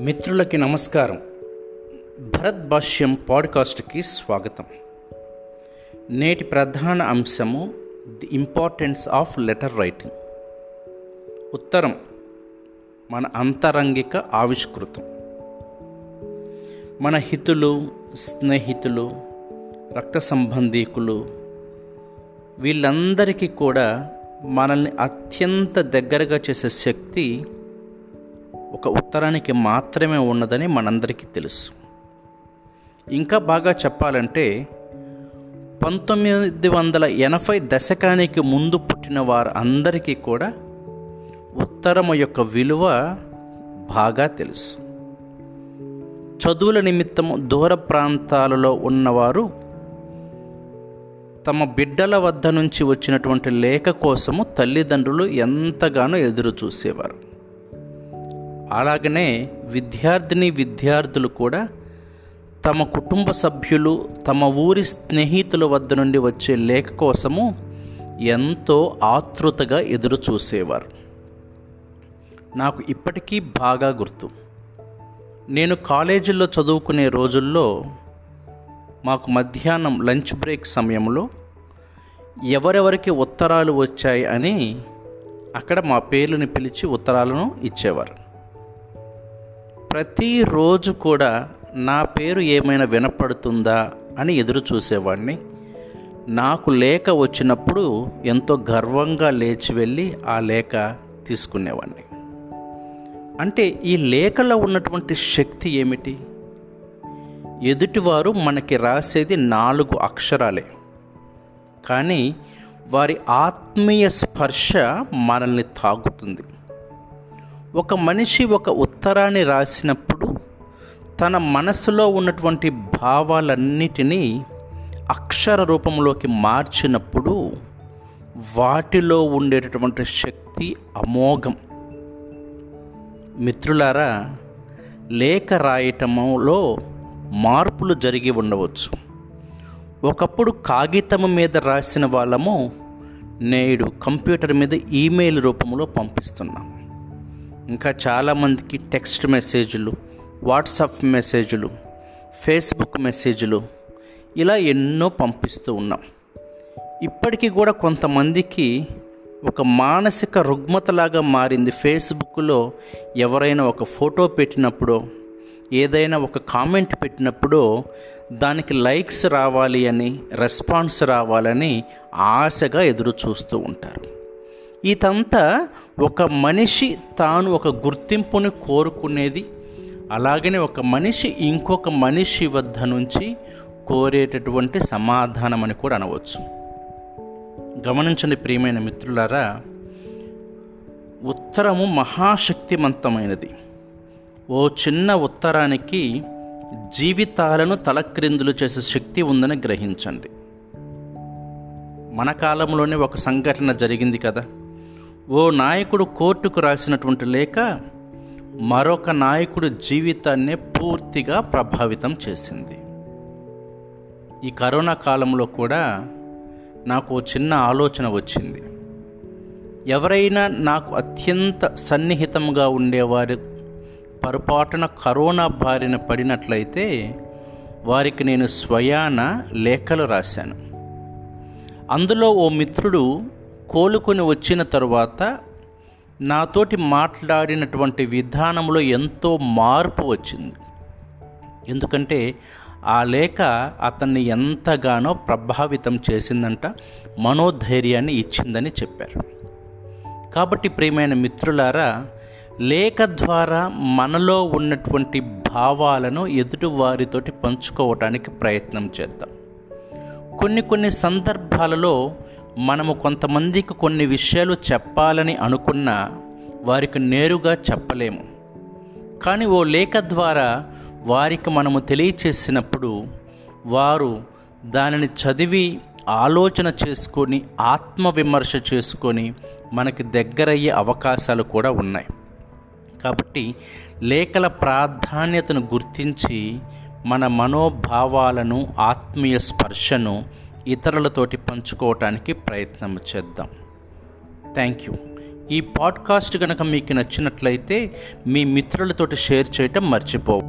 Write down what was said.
మిత్రులకి నమస్కారం. భరత్ భాష్యం పాడ్కాస్ట్కి స్వాగతం. నేటి ప్రధాన అంశము the importance of letter writing. ఉత్తరం మన అంతరంగిక ఆవిష్కృతం. మన హితులు స్నేహితులు రక్త సంబంధీకులు వీళ్ళందరికీ కూడా మనల్ని అత్యంత దగ్గరగా చేసే శక్తి ఒక ఉత్తరానికి మాత్రమే ఉన్నదని మనందరికీ తెలుసు. ఇంకా బాగా చెప్పాలంటే పంతొమ్మిది వందల ఎనభై దశకానికి ముందు పుట్టిన వారు అందరికీ కూడా ఉత్తరము యొక్క విలువ బాగా తెలుసు. చదువుల నిమిత్తము దూర ప్రాంతాలలో ఉన్నవారు తమ బిడ్డల వద్ద నుంచి వచ్చినటువంటి లేఖ కోసము తల్లిదండ్రులు ఎంతగానో ఎదురు చూసేవారు. అలాగనే విద్యార్థిని విద్యార్థులు కూడా తమ కుటుంబ సభ్యులు తమ ఊరి స్నేహితుల వద్ద నుండి వచ్చే లేఖ కోసము ఎంతో ఆతృతగా ఎదురు చూసేవారు నాకు ఇప్పటికీ బాగా గుర్తు. నేను కాలేజీలో చదువుకునే రోజుల్లో మాకు మధ్యాహ్నం లంచ్ బ్రేక్ సమయంలో ఎవరెవరికి ఉత్తరాలు వచ్చాయి అని అక్కడ మా పేర్లను పిలిచి ఉత్తరాలను ఇచ్చేవారు. ప్రతిరోజు కూడా నా పేరు ఏమైనా వినపడుతుందా అని ఎదురు చూసేవాడిని నాకు లేఖ వచ్చినప్పుడు ఎంతో గర్వంగా లేచి వెళ్ళి ఆ లేఖ తీసుకునేవాడిని అంటే ఈ లేఖలో ఉన్నటువంటి శక్తి ఏమిటి? ఎదుటివారు మనకి రాసేది నాలుగు అక్షరాలే. కానీ వారి ఆత్మీయ స్పర్శ మనల్ని తాగుతుంది ఒక మనిషి ఒక ఉత్తరాన్ని రాసినప్పుడు తన మనసులో ఉన్నటువంటి భావాలన్నిటినీ అక్షర రూపంలోకి మార్చినప్పుడు వాటిలో ఉండేటటువంటి శక్తి అమోఘం. మిత్రులారా లేఖ రాయటంలో మార్పులు జరిగి ఉండవచ్చు. ఒకప్పుడు కాగితం మీద రాసిన వాళ్ళము నేడు కంప్యూటర్ మీద ఈమెయిల్ రూపంలో పంపిస్తున్నాం. ఇంకా చాలామందికి టెక్స్ట్ మెసేజ్లు వాట్సాప్ మెసేజ్లు ఫేస్బుక్ మెసేజ్లు ఇలా ఎన్నో పంపిస్తూ ఉన్నాం. ఇప్పటికీ కూడా కొంతమందికి ఒక మానసిక రుగ్మతలాగా మారింది ఫేస్బుక్లో ఎవరైనా ఒక ఫోటో పెట్టినప్పుడో ఏదైనా ఒక కామెంట్ పెట్టినప్పుడో దానికి లైక్స్ రావాలి అని రెస్పాన్స్ రావాలని ఆశగా ఎదురు చూస్తూ ఉంటారు. ఇదంతా ఒక మనిషి తాను ఒక గుర్తింపుని కోరుకునేది. అలాగనే ఒక మనిషి ఇంకొక మనిషి వద్ద నుంచి కోరేటటువంటి సమాధానం అని కూడా అనవచ్చు. గమనించండి ప్రియమైన మిత్రులారా ఉత్తరము మహాశక్తివంతమైనది ఓ చిన్న ఉత్తరానికి జీవితాలను తలక్రిందులు చేసే శక్తి ఉందని గ్రహించండి. మన కాలంలోనే ఒక సంఘటన జరిగింది కదా. ఓ నాయకుడు కోర్టుకు రాసినటువంటి లేఖ మరొక నాయకుడు జీవితాన్నే పూర్తిగా ప్రభావితం చేసింది. ఈ కరోనా కాలంలో కూడా నాకు చిన్న ఆలోచన వచ్చింది. ఎవరైనా నాకు అత్యంత సన్నిహితంగా ఉండేవారు పొరపాటున కరోనా బారిన పడినట్లయితే వారికి నేను స్వయాన లేఖలు రాశాను. అందులో ఓ మిత్రుడు కోలుకొని వచ్చిన తరువాత నాతోటి మాట్లాడినటువంటి విధానంలో ఎంతో మార్పు వచ్చింది. ఎందుకంటే ఆ లేఖ అతన్ని ఎంతగానో ప్రభావితం చేసిందంట మనోధైర్యాన్ని ఇచ్చిందని చెప్పారు. కాబట్టి ప్రియమైన మిత్రులారా లేఖ ద్వారా మనలో ఉన్నటువంటి భావాలను ఎదుటి వారితోటి పంచుకోవటానికి ప్రయత్నం చేద్దాం. కొన్ని కొన్ని సందర్భాలలో మనము కొంతమందికి కొన్ని విషయాలు చెప్పాలని అనుకున్నా వారికి నేరుగా చెప్పలేము. కానీ ఓ లేఖ ద్వారా వారికి మనము తెలియచేసినప్పుడు వారు దానిని చదివి ఆలోచన చేసుకొని ఆత్మవిమర్శ చేసుకొని మనకి దగ్గరయ్యే అవకాశాలు కూడా ఉన్నాయి. కాబట్టి లేఖల ప్రాధాన్యతను గుర్తించి మన మనోభావాలను ఆత్మీయ స్పర్శను ఇతరులతోటి పంచుకోవటానికి ప్రయత్నం చేద్దాం. థ్యాంక్ యూ ఈ పాడ్కాస్ట్ కనుక మీకు నచ్చినట్లయితే మీ మిత్రులతోటి షేర్ చేయటం మర్చిపోవద్దు.